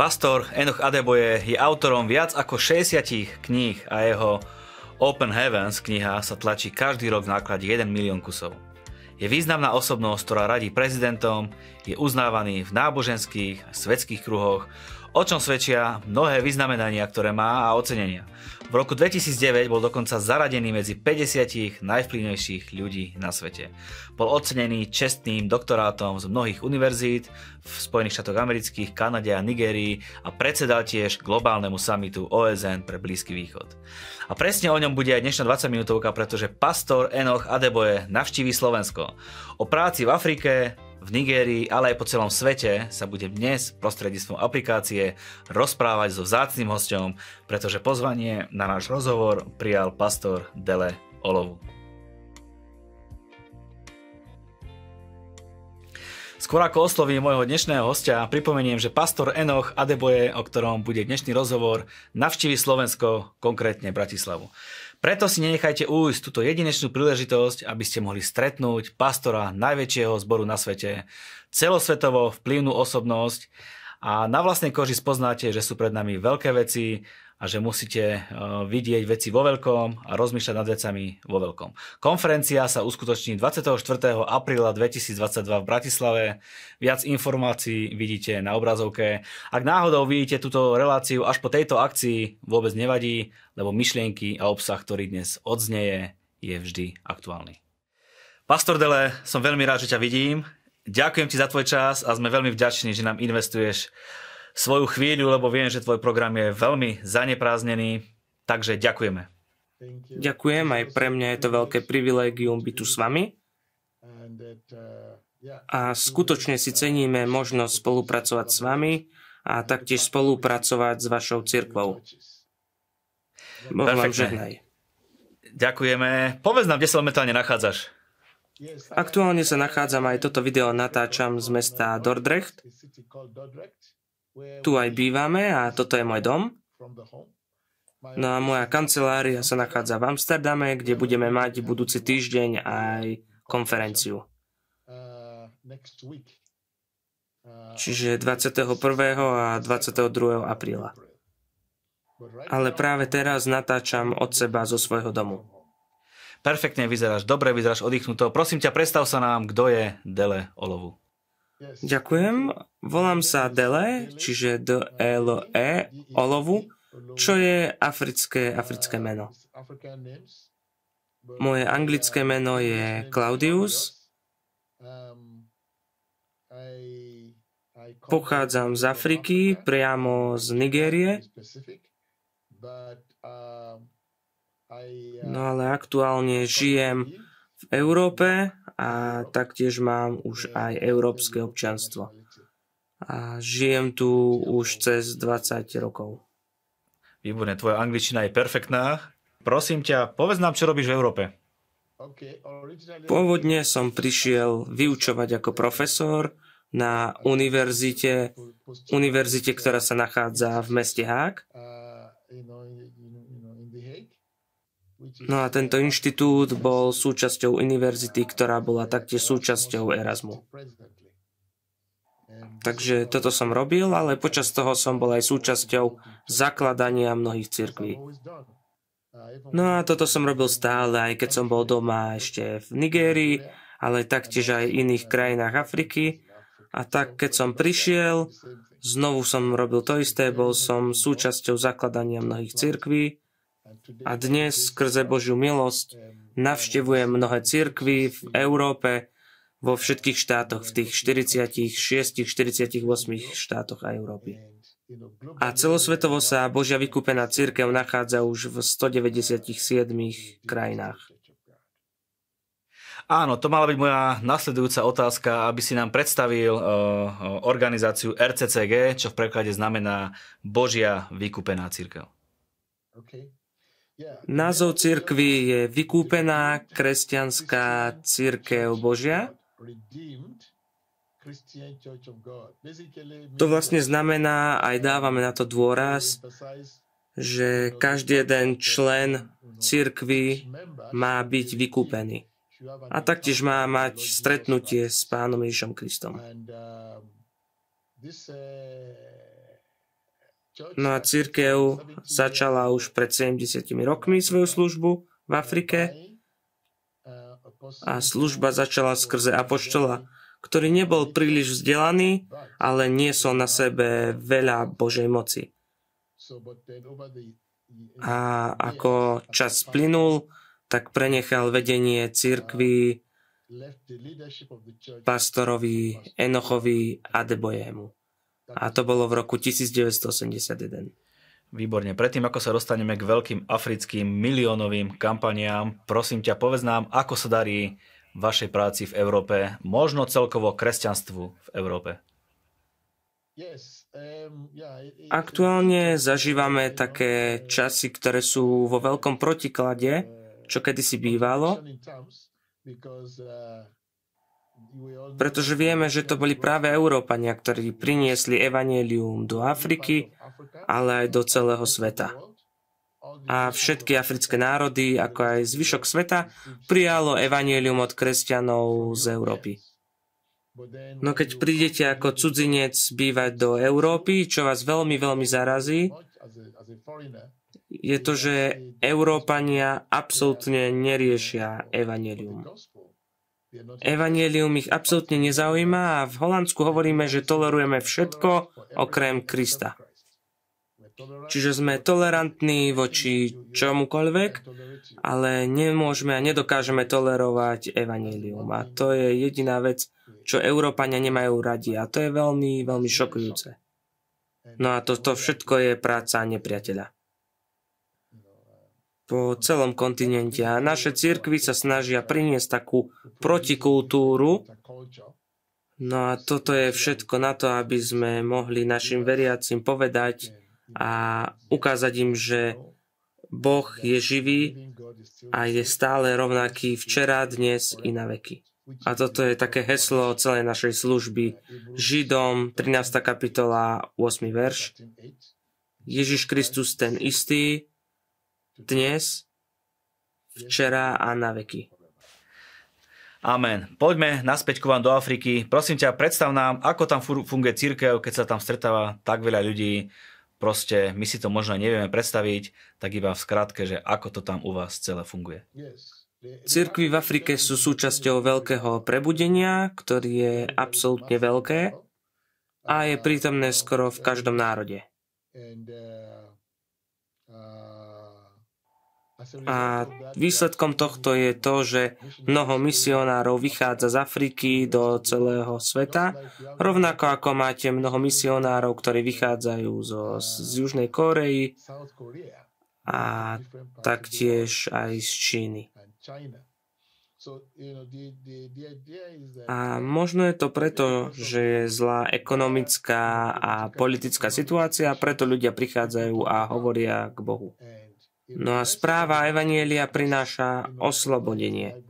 Pastor Enoch Adeboje je autorom viac ako 60 kníh a jeho Open Heavens kniha sa tlačí každý rok v náklade 1 milión kusov. Je významná osobnosť, ktorá radí prezidentom, je uznávaný v náboženských a svetských kruhoch, o čom svedčia mnohé vyznamenania, ktoré má a ocenenia. V roku 2009 bol dokonca zaradený medzi 50 najvplyvnejších ľudí na svete. Bol ocenený čestným doktorátom z mnohých univerzít v Spojených štátoch amerických, Kanade a Nigérii a predsedal tiež globálnemu samitu OSN pre Blízky východ. A presne o ňom bude aj dnešná 20 minútovka, pretože pastor Enoch Adeboje navštíví Slovensko. O práci v Afrike, v Nigérii, ale aj po celom svete sa bude dnes prostredníctvom aplikácie rozprávať so vzácným hostom, pretože pozvanie na náš rozhovor prijal pastor Dele Olovu. Skôr ako oslovím môjho dnešného hostia, pripomeniem, že pastor Enoch Adeboje, o ktorom bude dnešný rozhovor, navštívi Slovensko, konkrétne Bratislavu. Preto si nenechajte újsť túto jedinečnú príležitosť, aby ste mohli stretnúť pastora najväčšieho zboru na svete, celosvetovo vplyvnú osobnosť a na vlastnej koži spoznáte, že sú pred nami veľké veci a že musíte e, vidieť veci vo veľkom a rozmýšľať nad vecami vo veľkom. Konferencia sa uskutoční 24. apríla 2022 v Bratislave. Viac informácií vidíte na obrazovke. Ak náhodou vidíte túto reláciu až po tejto akcii, vôbec nevadí, lebo myšlienky a obsah, ktorý dnes odznieje, je vždy aktuálny. Pastor Dele, som veľmi rád, že ťa vidím. Ďakujem ti za tvoj čas a sme veľmi vďační, že nám investuješ svoju chvíľu, lebo viem, že tvoj program je veľmi zanepráznený, takže ďakujeme. Ďakujem, aj pre mňa je to veľké privilégium byť tu s vami. A skutočne si ceníme možnosť spolupracovať s vami a taktiež spolupracovať s vašou cirkvou. Boh vám žehnaj. Ďakujeme. Povedz nám, kde sa momentálne nachádzaš. Aktuálne sa nachádzam aj toto video natáčam z mesta Dordrecht. Tu aj bývame a toto je môj dom. No a moja kancelária sa nachádza v Amsterdame, kde budeme mať budúci týždeň aj konferenciu. Čiže 21. a 22. apríla. Ale práve teraz natáčam od seba zo svojho domu. Perfektne vyzeráš, dobre vyzeráš oddychnuto. Prosím ťa, predstav sa nám, kto je Dele Olovu. Ďakujem. Volám sa Dele, čiže D-E-L-E, olovu, čo je africké, africké meno. Moje anglické meno je Claudius. Pochádzam z Afriky, priamo z Nigérie. No ale aktuálne žijem v Európe a taktiež mám už aj európske občanstvo. A žijem tu už cez 20 rokov. Výborne, tvoja angličtina je perfektná. Prosím ťa, povedz nám, čo robíš v Európe. Pôvodne som prišiel vyučovať ako profesor na univerzite, univerzite, ktorá sa nachádza v meste Hák. No a tento inštitút bol súčasťou univerzity, ktorá bola taktiež súčasťou Erasmu. Takže toto som robil, ale počas toho som bol aj súčasťou zakladania mnohých cirkví. No a toto som robil stále, aj keď som bol doma ešte v Nigérii, ale taktiež aj v iných krajinách Afriky. A tak, keď som prišiel, znovu som robil to isté, bol som súčasťou zakladania mnohých cirkví a dnes skrze Božiu milosť navštevujem mnohé cirkvy v Európe, vo všetkých štátoch, v tých 46, 48 štátoch a Európy. A celosvetovo sa Božia vykúpená církev nachádza už v 197 krajinách. Áno, to mala byť moja nasledujúca otázka, aby si nám predstavil uh, organizáciu RCCG, čo v preklade znamená Božia vykúpená církev. Okay. Názov cirkvy je vykúpená kresťanská církev Božia. To vlastne znamená, aj dávame na to dôraz, že každý jeden člen cirkvy má byť vykúpený. a taktiež má mať stretnutie s pánom Ježišom Kristom. No a církev začala už pred 70 rokmi svoju službu v Afrike a služba začala skrze apoštola, ktorý nebol príliš vzdelaný, ale niesol na sebe veľa Božej moci. A ako čas plynul, tak prenechal vedenie církvy pastorovi Enochovi Adebojemu. A to bolo v roku 1981. Výborne. Predtým, ako sa dostaneme k veľkým africkým miliónovým kampaniám, prosím ťa, povedz nám, ako sa darí vašej práci v Európe, možno celkovo kresťanstvu v Európe. Um, Aktuálne zažívame také časy, ktoré sú vo veľkom protiklade, čo kedysi bývalo, pretože vieme, že to boli práve Európania, ktorí priniesli evanelium do Afriky, ale aj do celého sveta. A všetky africké národy, ako aj zvyšok sveta, prijalo evanelium od kresťanov z Európy. No keď prídete ako cudzinec bývať do Európy, čo vás veľmi, veľmi zarazí, je to, že Európania absolútne neriešia evanelium. Evangelium ich absolútne nezaujíma a v Holandsku hovoríme, že tolerujeme všetko okrem Krista. Čiže sme tolerantní voči čomukoľvek, ale nemôžeme a nedokážeme tolerovať evanelium. A to je jediná vec, čo Európania nemajú radi. A to je veľmi, veľmi šokujúce. No a toto to všetko je práca nepriateľa po celom kontinente. A naše cirkvy sa snažia priniesť takú protikultúru. No a toto je všetko na to, aby sme mohli našim veriacim povedať a ukázať im, že Boh je živý a je stále rovnaký včera, dnes i na veky. A toto je také heslo celej našej služby. Židom, 13. kapitola, 8. verš. Ježiš Kristus ten istý, dnes, včera a na veky. Amen. Poďme naspäť ku vám do Afriky. Prosím ťa, predstav nám, ako tam funguje církev, keď sa tam stretáva tak veľa ľudí. Proste my si to možno nevieme predstaviť, tak iba v skratke, že ako to tam u vás celé funguje. Církvy v Afrike sú súčasťou veľkého prebudenia, ktorý je absolútne veľké a je prítomné skoro v každom národe. A výsledkom tohto je to, že mnoho misionárov vychádza z Afriky do celého sveta, rovnako ako máte mnoho misionárov, ktorí vychádzajú zo, z Južnej Korei a taktiež aj z Číny. A možno je to preto, že je zlá ekonomická a politická situácia, preto ľudia prichádzajú a hovoria k Bohu. No a správa Evanielia prináša oslobodenie.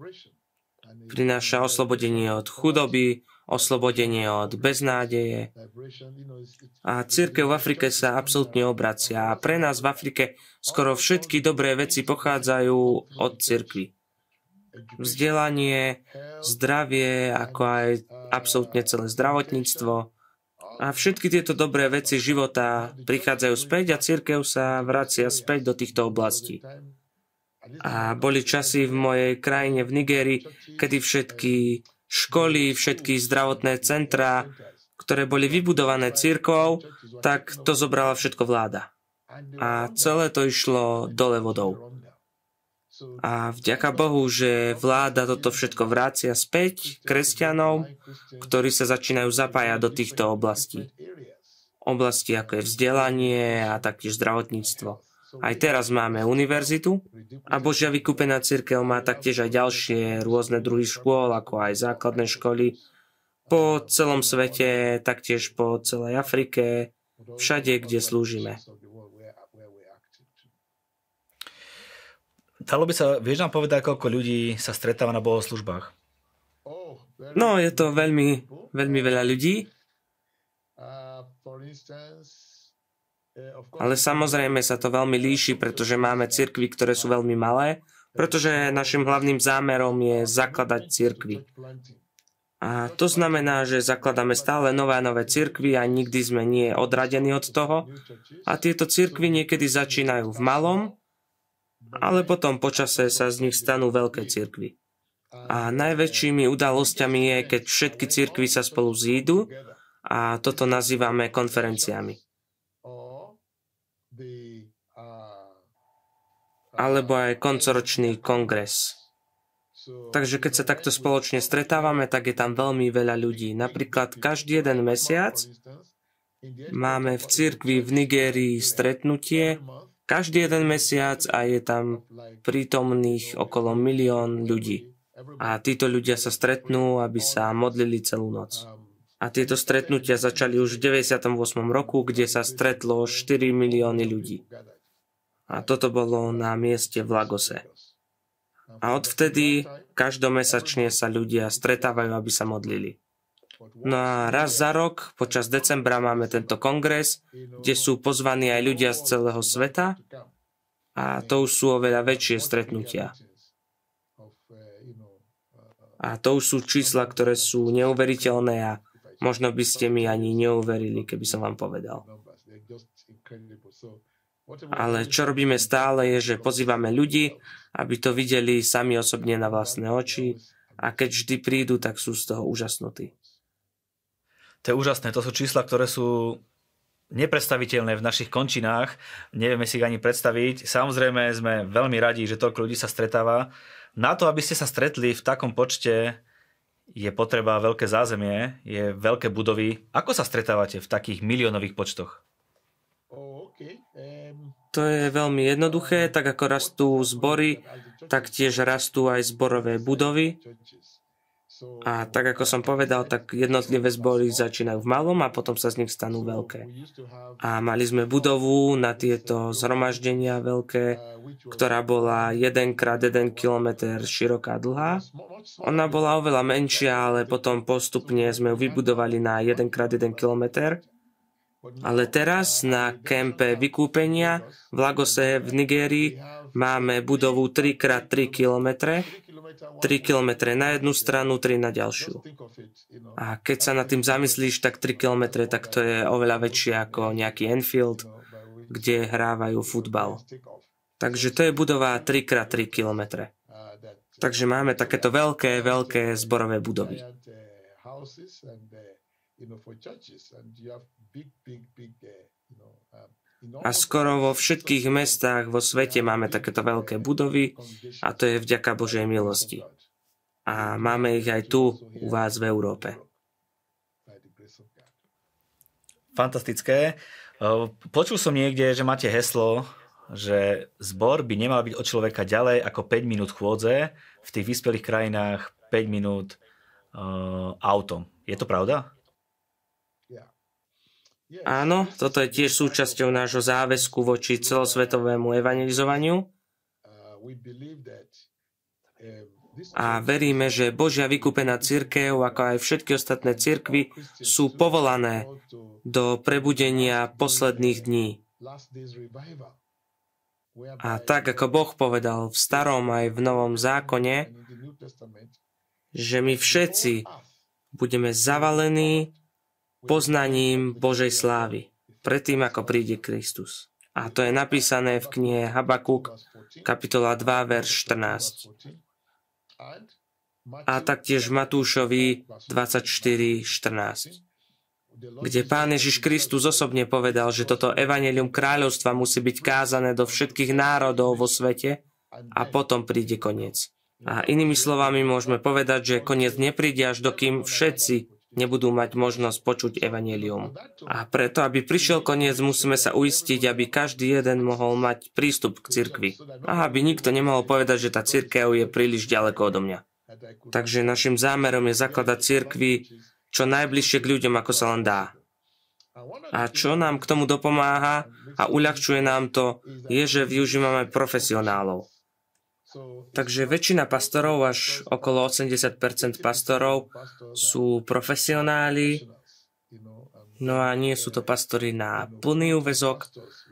Prináša oslobodenie od chudoby, oslobodenie od beznádeje. A církev v Afrike sa absolútne obracia. A pre nás v Afrike skoro všetky dobré veci pochádzajú od cirkvy. Vzdelanie, zdravie, ako aj absolútne celé zdravotníctvo, a všetky tieto dobré veci života prichádzajú späť a církev sa vracia späť do týchto oblastí. A boli časy v mojej krajine v Nigérii, kedy všetky školy, všetky zdravotné centrá, ktoré boli vybudované církvou, tak to zobrala všetko vláda. A celé to išlo dole vodou. A vďaka Bohu, že vláda toto všetko vrácia späť kresťanom, ktorí sa začínajú zapájať do týchto oblastí. Oblasti ako je vzdelanie a taktiež zdravotníctvo. Aj teraz máme univerzitu a Božia vykúpená církev má taktiež aj ďalšie rôzne druhy škôl, ako aj základné školy po celom svete, taktiež po celej Afrike, všade, kde slúžime. Dalo by sa, vieš nám povedať, koľko ľudí sa stretáva na bohoslužbách? No, je to veľmi, veľmi veľa ľudí. Ale samozrejme sa to veľmi líši, pretože máme cirkvy, ktoré sú veľmi malé, pretože našim hlavným zámerom je zakladať cirkvy. A to znamená, že zakladáme stále nové a nové cirkvy a nikdy sme nie odradení od toho. A tieto cirkvy niekedy začínajú v malom, ale potom počase sa z nich stanú veľké cirkvy. A najväčšími udalosťami je, keď všetky cirkvy sa spolu zídu a toto nazývame konferenciami. Alebo aj koncoročný kongres. Takže keď sa takto spoločne stretávame, tak je tam veľmi veľa ľudí. Napríklad každý jeden mesiac máme v cirkvi v Nigérii stretnutie, každý jeden mesiac a je tam prítomných okolo milión ľudí. A títo ľudia sa stretnú, aby sa modlili celú noc. A tieto stretnutia začali už v 98. roku, kde sa stretlo 4 milióny ľudí. A toto bolo na mieste v Lagose. A odvtedy každomesačne sa ľudia stretávajú, aby sa modlili. No a raz za rok, počas decembra, máme tento kongres, kde sú pozvaní aj ľudia z celého sveta a to už sú oveľa väčšie stretnutia. A to už sú čísla, ktoré sú neuveriteľné a možno by ste mi ani neuverili, keby som vám povedal. Ale čo robíme stále je, že pozývame ľudí, aby to videli sami osobne na vlastné oči a keď vždy prídu, tak sú z toho úžasnutí. To je úžasné, to sú čísla, ktoré sú nepredstaviteľné v našich končinách, nevieme si ich ani predstaviť. Samozrejme sme veľmi radi, že toľko ľudí sa stretáva. Na to, aby ste sa stretli v takom počte, je potreba veľké zázemie, je veľké budovy. Ako sa stretávate v takých miliónových počtoch? To je veľmi jednoduché, tak ako rastú zbory, tak tiež rastú aj zborové budovy. A tak ako som povedal, tak jednotlivé zbory začínajú v malom a potom sa z nich stanú veľké. A mali sme budovu na tieto zhromaždenia veľké, ktorá bola 1x1 km široká dlhá. Ona bola oveľa menšia, ale potom postupne sme ju vybudovali na 1x1 km ale teraz na kempe vykúpenia v Lagose v Nigérii máme budovu 3x3 km, 3 km na jednu stranu, 3 na ďalšiu. A keď sa nad tým zamyslíš, tak 3 km, tak to je oveľa väčšie ako nejaký Enfield, kde hrávajú futbal. Takže to je budova 3x3 km. Takže máme takéto veľké, veľké zborové budovy. A skoro vo všetkých mestách vo svete máme takéto veľké budovy a to je vďaka Božej milosti. A máme ich aj tu u vás v Európe. Fantastické. Počul som niekde, že máte heslo, že zbor by nemal byť od človeka ďalej ako 5 minút chôdze, v tých vyspelých krajinách 5 minút uh, autom. Je to pravda? Áno, toto je tiež súčasťou nášho záväzku voči celosvetovému evangelizovaniu. A veríme, že Božia vykúpená církev, ako aj všetky ostatné církvy, sú povolané do prebudenia posledných dní. A tak, ako Boh povedal v starom aj v novom zákone, že my všetci budeme zavalení poznaním Božej slávy, predtým ako príde Kristus. A to je napísané v knihe Habakuk, kapitola 2, verš 14. A taktiež Matúšovi 24, 14 kde Pán Ježiš Kristus osobne povedal, že toto evanelium kráľovstva musí byť kázané do všetkých národov vo svete a potom príde koniec. A inými slovami môžeme povedať, že koniec nepríde až dokým všetci nebudú mať možnosť počuť evanelium. A preto, aby prišiel koniec, musíme sa uistiť, aby každý jeden mohol mať prístup k cirkvi. A aby nikto nemohol povedať, že tá cirkev je príliš ďaleko odo mňa. Takže našim zámerom je zakladať cirkvi čo najbližšie k ľuďom, ako sa len dá. A čo nám k tomu dopomáha a uľahčuje nám to, je, že využívame profesionálov. Takže väčšina pastorov, až okolo 80% pastorov, sú profesionáli, no a nie sú to pastori na plný úvezok,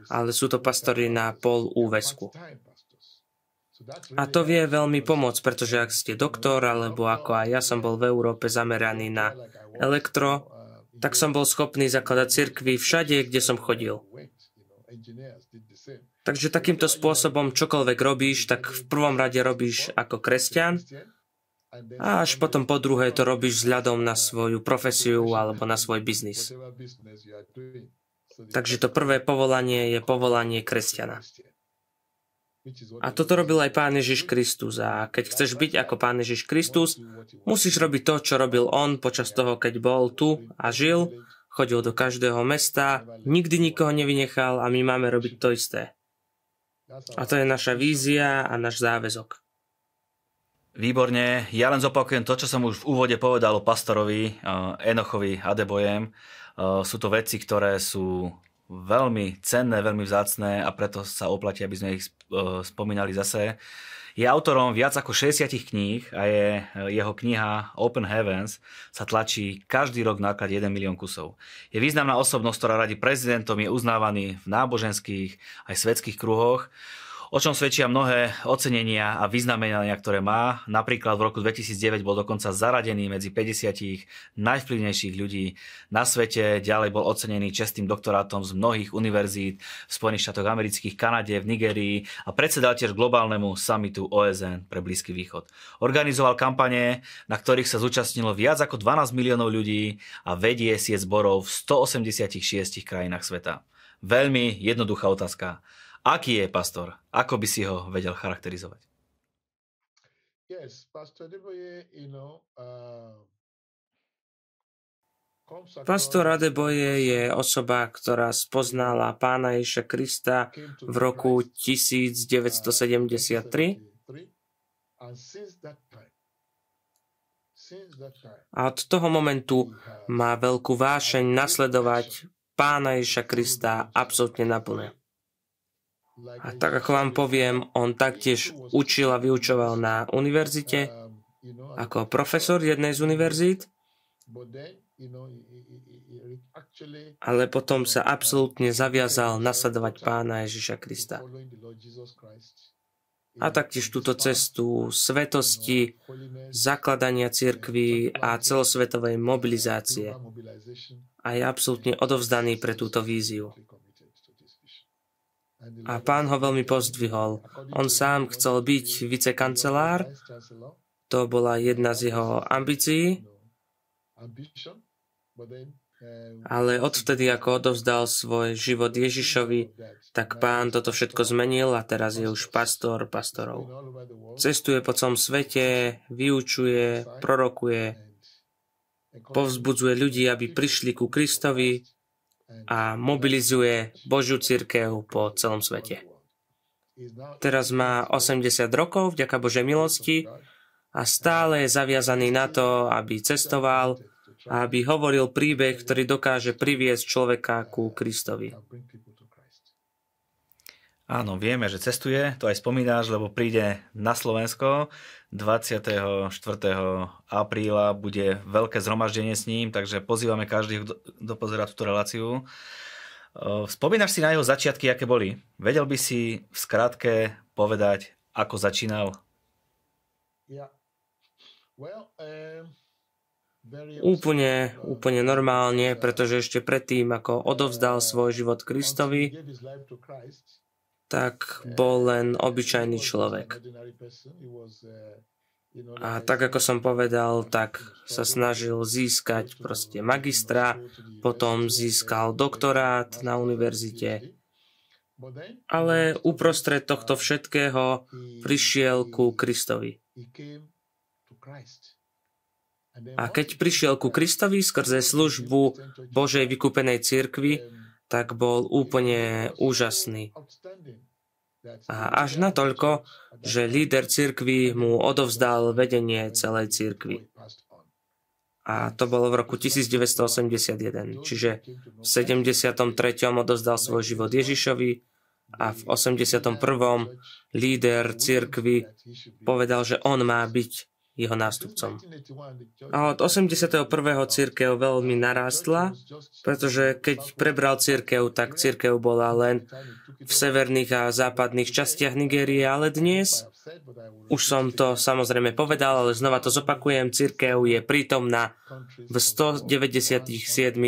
ale sú to pastori na pol úvezku. A to vie veľmi pomôcť, pretože ak ste doktor, alebo ako aj ja som bol v Európe zameraný na elektro, tak som bol schopný zakladať cirkvy všade, kde som chodil. Takže takýmto spôsobom čokoľvek robíš, tak v prvom rade robíš ako kresťan a až potom po druhé to robíš vzhľadom na svoju profesiu alebo na svoj biznis. Takže to prvé povolanie je povolanie kresťana. A toto robil aj Pán Ježiš Kristus. A keď chceš byť ako Pán Ježiš Kristus, musíš robiť to, čo robil On počas toho, keď bol tu a žil, chodil do každého mesta, nikdy nikoho nevynechal a my máme robiť to isté. A to je naša vízia a náš záväzok. Výborne. Ja len zopakujem to, čo som už v úvode povedal o pastorovi Enochovi Adebojem. Sú to veci, ktoré sú veľmi cenné, veľmi vzácné a preto sa oplatí, aby sme ich spomínali zase. Je autorom viac ako 60 kníh a je, jeho kniha Open Heavens sa tlačí každý rok náklad 1 milión kusov. Je významná osobnosť, ktorá radi prezidentom, je uznávaný v náboženských aj svetských kruhoch o čom svedčia mnohé ocenenia a vyznamenia, ktoré má. Napríklad v roku 2009 bol dokonca zaradený medzi 50 najvplyvnejších ľudí na svete. Ďalej bol ocenený čestným doktorátom z mnohých univerzít v Spojených štátoch amerických, Kanade, v Nigerii a predsedal tiež globálnemu summitu OSN pre Blízky východ. Organizoval kampane, na ktorých sa zúčastnilo viac ako 12 miliónov ľudí a vedie sieť zborov v 186 krajinách sveta. Veľmi jednoduchá otázka. Aký je pastor? Ako by si ho vedel charakterizovať? Pastor uh... Adeboye je osoba, ktorá spoznala pána Ježa Krista v roku 1973 a od toho momentu má veľkú vášeň nasledovať pána Ježa Krista absolútne naplne. A tak ako vám poviem, on taktiež učil a vyučoval na univerzite ako profesor jednej z univerzít, ale potom sa absolútne zaviazal nasledovať pána Ježiša Krista. A taktiež túto cestu svetosti, zakladania cirkvy a celosvetovej mobilizácie. A je absolútne odovzdaný pre túto víziu. A pán ho veľmi pozdvihol. On sám chcel byť vicekancelár, to bola jedna z jeho ambícií, ale odvtedy, ako odovzdal svoj život Ježišovi, tak pán toto všetko zmenil a teraz je už pastor pastorov. Cestuje po celom svete, vyučuje, prorokuje, povzbudzuje ľudí, aby prišli ku Kristovi, a mobilizuje Božiu církev po celom svete. Teraz má 80 rokov vďaka Božej milosti a stále je zaviazaný na to, aby cestoval a aby hovoril príbeh, ktorý dokáže priviesť človeka ku Kristovi. Áno, vieme, že cestuje, to aj spomínáš, lebo príde na Slovensko 24. apríla bude veľké zhromaždenie s ním, takže pozývame každých, kto pozera túto reláciu. Spomínaš si na jeho začiatky, aké boli? Vedel by si v skratke povedať, ako začínal? Um, úplne, úplne normálne, pretože ešte predtým, ako odovzdal svoj život Kristovi, tak bol len obyčajný človek. A tak ako som povedal, tak sa snažil získať proste magistra, potom získal doktorát na univerzite. Ale uprostred tohto všetkého prišiel ku Kristovi. A keď prišiel ku Kristovi skrze službu Božej vykúpenej cirkvi, tak bol úplne úžasný. A až natoľko, že líder cirkvi mu odovzdal vedenie celej cirkvi. A to bolo v roku 1981. Čiže v 73. odovzdal svoj život Ježišovi a v 81. líder cirkvi povedal, že on má byť jeho nástupcom. A od 81. církev veľmi narástla, pretože keď prebral církev, tak církev bola len v severných a západných častiach Nigérie, ale dnes, už som to samozrejme povedal, ale znova to zopakujem, církev je prítomná v 197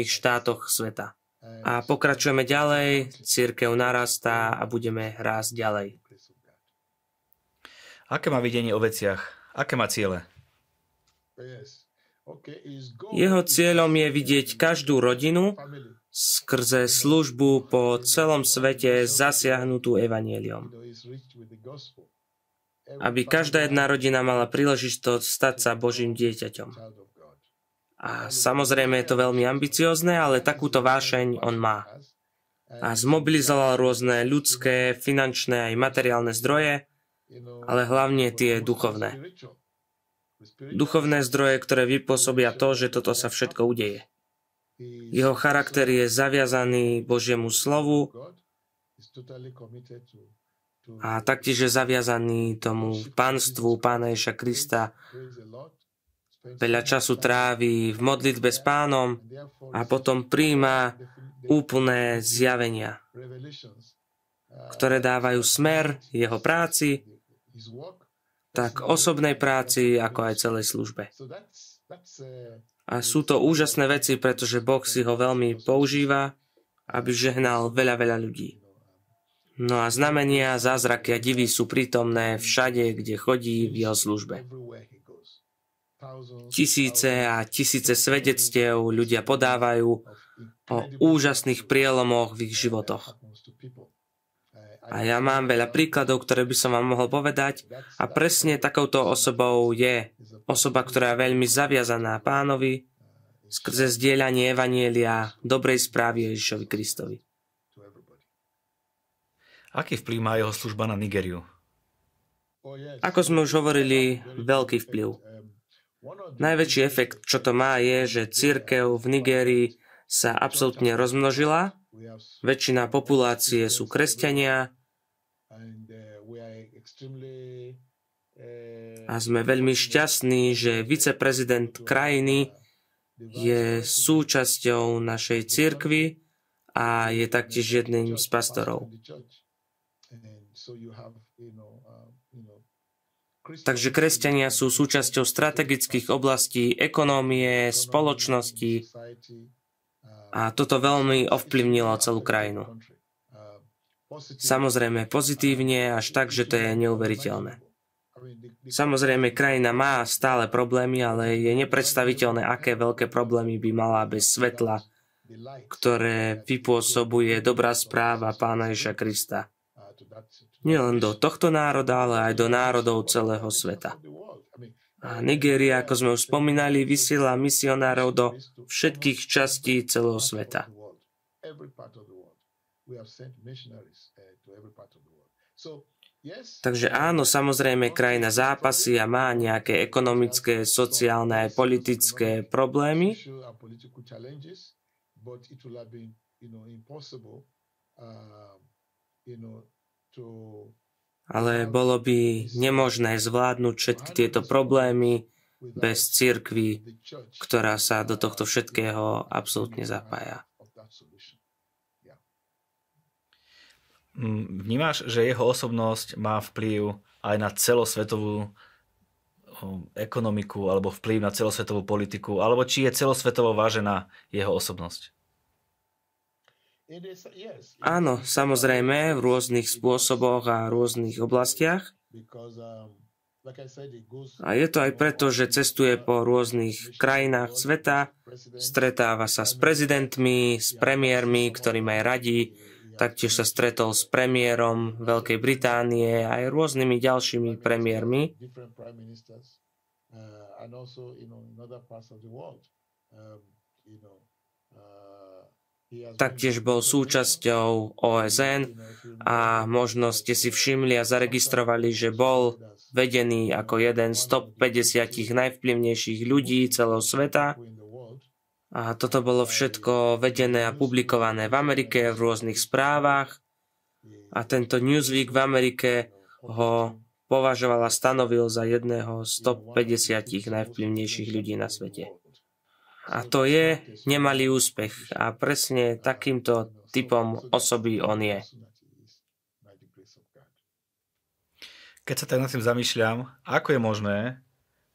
štátoch sveta. A pokračujeme ďalej, církev narastá a budeme rásť ďalej. Aké má videnie o veciach? Aké má ciele? Jeho cieľom je vidieť každú rodinu skrze službu po celom svete zasiahnutú evanieliom. Aby každá jedna rodina mala príležitosť stať sa Božím dieťaťom. A samozrejme je to veľmi ambiciozne, ale takúto vášeň on má. A zmobilizoval rôzne ľudské, finančné aj materiálne zdroje, ale hlavne tie duchovné. Duchovné zdroje, ktoré vypôsobia to, že toto sa všetko udeje. Jeho charakter je zaviazaný Božiemu slovu a taktiež je zaviazaný tomu pánstvu Pána Ježa Krista, veľa času trávi v modlitbe s pánom a potom príjma úplné zjavenia, ktoré dávajú smer jeho práci, tak osobnej práci, ako aj celej službe. A sú to úžasné veci, pretože Boh si ho veľmi používa, aby žehnal veľa, veľa ľudí. No a znamenia, zázraky a divy sú prítomné všade, kde chodí v jeho službe. Tisíce a tisíce svedectiev ľudia podávajú o úžasných prielomoch v ich životoch. A ja mám veľa príkladov, ktoré by som vám mohol povedať a presne takouto osobou je osoba, ktorá je veľmi zaviazaná pánovi skrze zdieľanie Evanielia dobrej správy Ježišovi Kristovi. Aký vplyv má jeho služba na Nigeriu? Ako sme už hovorili, veľký vplyv. Najväčší efekt, čo to má, je, že církev v Nigérii sa absolútne rozmnožila. Väčšina populácie sú kresťania a sme veľmi šťastní, že viceprezident krajiny je súčasťou našej cirkvy a je taktiež jedným z pastorov. Takže kresťania sú súčasťou strategických oblastí ekonómie, spoločnosti a toto veľmi ovplyvnilo celú krajinu. Samozrejme pozitívne, až tak, že to je neuveriteľné. Samozrejme, krajina má stále problémy, ale je nepredstaviteľné, aké veľké problémy by mala bez svetla, ktoré vypôsobuje dobrá správa Pána Ježa Krista nielen do tohto národa, ale aj do národov celého sveta. A Nigéria, ako sme už spomínali, vysiela misionárov do všetkých častí celého sveta. Takže áno, samozrejme, krajina zápasy a má nejaké ekonomické, sociálne aj politické problémy, ale bolo by nemožné zvládnuť všetky tieto problémy bez cirkvy, ktorá sa do tohto všetkého absolútne zapája. Vnímaš, že jeho osobnosť má vplyv aj na celosvetovú ekonomiku alebo vplyv na celosvetovú politiku, alebo či je celosvetovo vážená jeho osobnosť? Áno, samozrejme, v rôznych spôsoboch a rôznych oblastiach. A je to aj preto, že cestuje po rôznych krajinách sveta, stretáva sa s prezidentmi, s premiérmi, ktorým aj radí, taktiež sa stretol s premiérom Veľkej Británie aj rôznymi ďalšími premiérmi. Taktiež bol súčasťou OSN a možno ste si všimli a zaregistrovali, že bol vedený ako jeden z top 50 najvplyvnejších ľudí celého sveta. A toto bolo všetko vedené a publikované v Amerike v rôznych správach. A tento Newsweek v Amerike ho považoval a stanovil za jedného z top 50 najvplyvnejších ľudí na svete. A to je nemalý úspech. A presne takýmto typom osoby on je. Keď sa tak nad tým zamýšľam, ako je možné,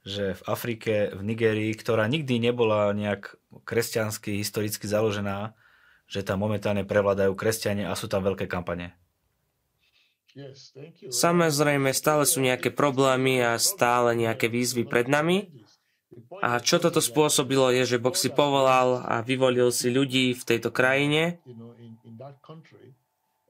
že v Afrike, v Nigerii, ktorá nikdy nebola nejak kresťansky, historicky založená, že tam momentálne prevládajú kresťania a sú tam veľké kampane. Samozrejme, stále sú nejaké problémy a stále nejaké výzvy pred nami. A čo toto spôsobilo je, že Boh si povolal a vyvolil si ľudí v tejto krajine,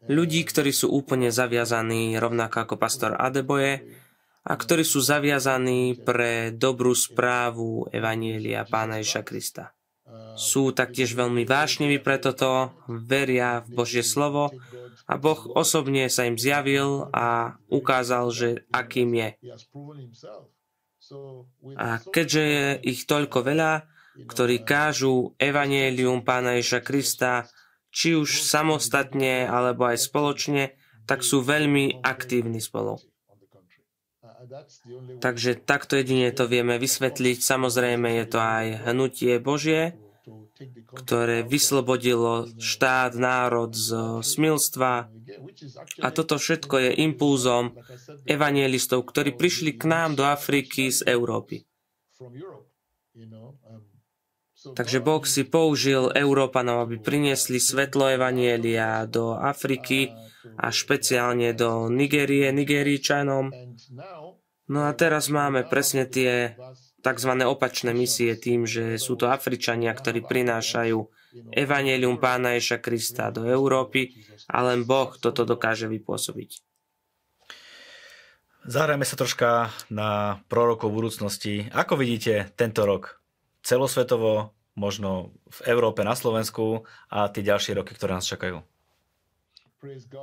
ľudí, ktorí sú úplne zaviazaní, rovnako ako pastor Adeboje, a ktorí sú zaviazaní pre dobrú správu Evanielia Pána Ježa Krista. Sú taktiež veľmi vášniví pre toto, veria v Božie slovo a Boh osobne sa im zjavil a ukázal, že akým je. A keďže je ich toľko veľa, ktorí kážu Evangelium Pána Ježa Krista, či už samostatne alebo aj spoločne, tak sú veľmi aktívni spolu. Takže takto jedine to vieme vysvetliť. Samozrejme je to aj hnutie Božie, ktoré vyslobodilo štát, národ z smilstva. A toto všetko je impulzom evangelistov, ktorí prišli k nám do Afriky z Európy. Takže Boh si použil Európanov, aby priniesli svetlo Evanielia do Afriky a špeciálne do Nigérie, Nigeríčanom. No a teraz máme presne tie tzv. opačné misie tým, že sú to Afričania, ktorí prinášajú Evangelium Pána Ježa Krista do Európy a len Boh toto dokáže vypôsobiť. Zahrajme sa troška na prorokov budúcnosti. Ako vidíte tento rok? Celosvetovo, možno v Európe, na Slovensku a tie ďalšie roky, ktoré nás čakajú?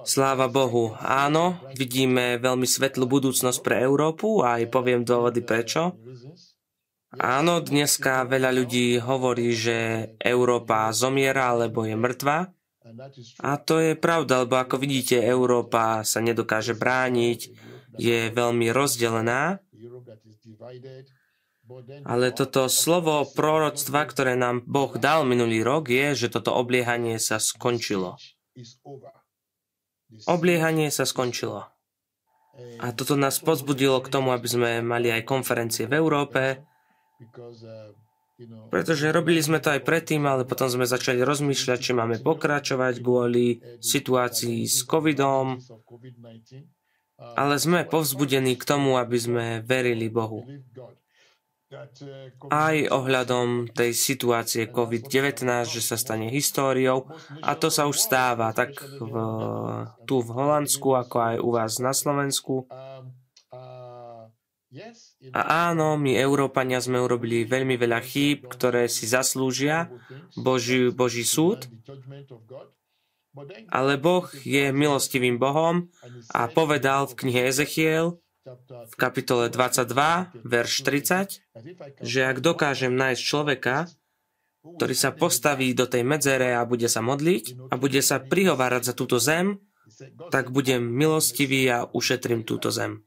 Sláva Bohu. Áno, vidíme veľmi svetlú budúcnosť pre Európu a aj poviem dôvody prečo. Áno, dneska veľa ľudí hovorí, že Európa zomiera alebo je mŕtva. A to je pravda, lebo ako vidíte, Európa sa nedokáže brániť, je veľmi rozdelená. Ale toto slovo proroctva, ktoré nám Boh dal minulý rok, je, že toto obliehanie sa skončilo. Obliehanie sa skončilo. A toto nás pozbudilo k tomu, aby sme mali aj konferencie v Európe, pretože robili sme to aj predtým, ale potom sme začali rozmýšľať, či máme pokračovať kvôli situácii s covidom. Ale sme povzbudení k tomu, aby sme verili Bohu aj ohľadom tej situácie COVID-19, že sa stane históriou a to sa už stáva tak v, tu v Holandsku, ako aj u vás na Slovensku. A áno, my Európania sme urobili veľmi veľa chýb, ktoré si zaslúžia Boží, Boží súd, ale Boh je milostivým Bohom a povedal v knihe Ezechiel, v kapitole 22, verš 30, že ak dokážem nájsť človeka, ktorý sa postaví do tej medzere a bude sa modliť a bude sa prihovárať za túto zem, tak budem milostivý a ušetrím túto zem.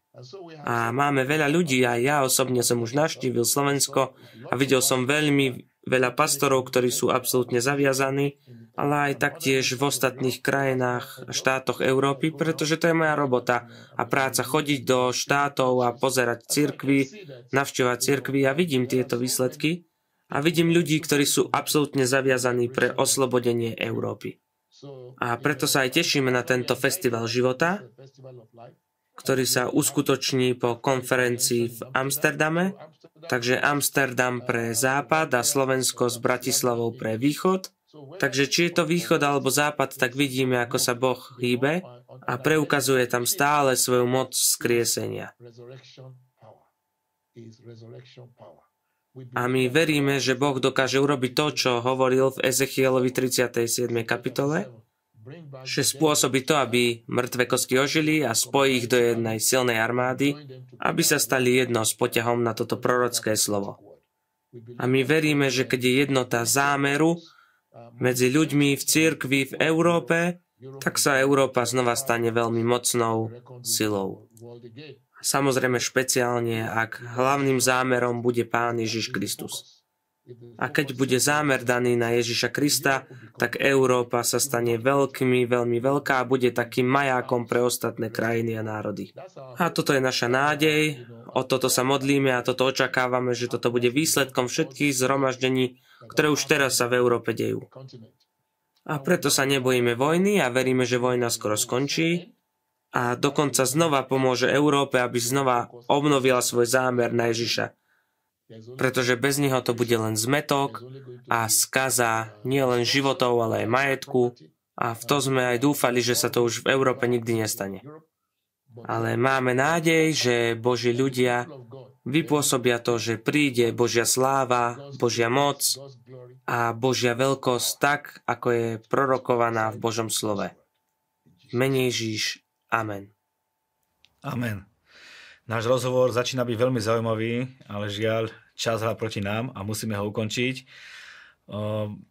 A máme veľa ľudí, a ja osobne som už navštívil Slovensko a videl som veľmi veľa pastorov, ktorí sú absolútne zaviazaní, ale aj taktiež v ostatných krajinách štátoch Európy, pretože to je moja robota a práca chodiť do štátov a pozerať cirkvy, navštevovať cirkvy a vidím tieto výsledky a vidím ľudí, ktorí sú absolútne zaviazaní pre oslobodenie Európy. A preto sa aj tešíme na tento festival života, ktorý sa uskutoční po konferencii v Amsterdame. Takže Amsterdam pre západ a Slovensko s Bratislavou pre východ. Takže či je to východ alebo západ, tak vidíme, ako sa Boh hýbe a preukazuje tam stále svoju moc skriesenia. A my veríme, že Boh dokáže urobiť to, čo hovoril v Ezechielovi 37. kapitole, že spôsobí to, aby mŕtve kosti ožili a spojí ich do jednej silnej armády, aby sa stali jedno s poťahom na toto prorocké slovo. A my veríme, že keď je jednota zámeru medzi ľuďmi v cirkvi v Európe, tak sa Európa znova stane veľmi mocnou silou. Samozrejme špeciálne, ak hlavným zámerom bude Pán Ježiš Kristus. A keď bude zámer daný na Ježiša Krista, tak Európa sa stane veľkými, veľmi veľká a bude takým majákom pre ostatné krajiny a národy. A toto je naša nádej, o toto sa modlíme a toto očakávame, že toto bude výsledkom všetkých zhromaždení, ktoré už teraz sa v Európe dejú. A preto sa nebojíme vojny a veríme, že vojna skoro skončí a dokonca znova pomôže Európe, aby znova obnovila svoj zámer na Ježiša pretože bez neho to bude len zmetok a skaza nielen životov, ale aj majetku a v to sme aj dúfali, že sa to už v Európe nikdy nestane. Ale máme nádej, že Boží ľudia vypôsobia to, že príde Božia sláva, Božia moc a Božia veľkosť tak, ako je prorokovaná v Božom slove. Menej Ježíš. Amen. Amen. Náš rozhovor začína byť veľmi zaujímavý, ale žiaľ, čas hrá proti nám a musíme ho ukončiť.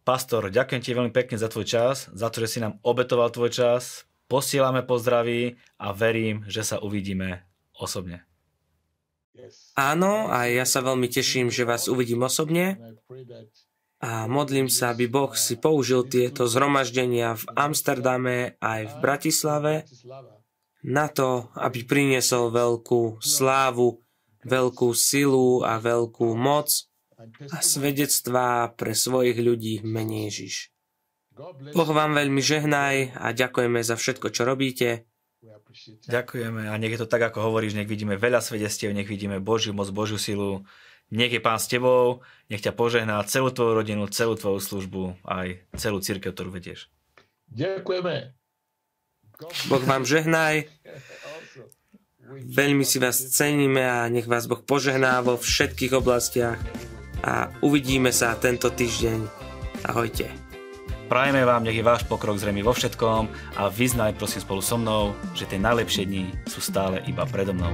Pastor, ďakujem ti veľmi pekne za tvoj čas, za to, že si nám obetoval tvoj čas. Posielame pozdraví a verím, že sa uvidíme osobne. Áno, a ja sa veľmi teším, že vás uvidím osobne a modlím sa, aby Boh si použil tieto zhromaždenia v Amsterdame aj v Bratislave na to, aby priniesol veľkú slávu, veľkú silu a veľkú moc a svedectvá pre svojich ľudí v mene Ježiš. Boh vám veľmi žehnaj a ďakujeme za všetko, čo robíte. Ďakujeme a nech je to tak, ako hovoríš, nech vidíme veľa svedectiev, nech vidíme Božiu moc, Božiu silu. Nech je Pán s tebou, nech ťa požehná celú tvoju rodinu, celú tvoju službu, aj celú církev, ktorú vedieš. Ďakujeme. Boh vám žehnaj. Veľmi si vás ceníme a nech vás Boh požehná vo všetkých oblastiach. A uvidíme sa tento týždeň. Ahojte. Prajeme vám, nech je váš pokrok zrejmy vo všetkom a vyznaj prosím spolu so mnou, že tie najlepšie dni sú stále iba predo mnou.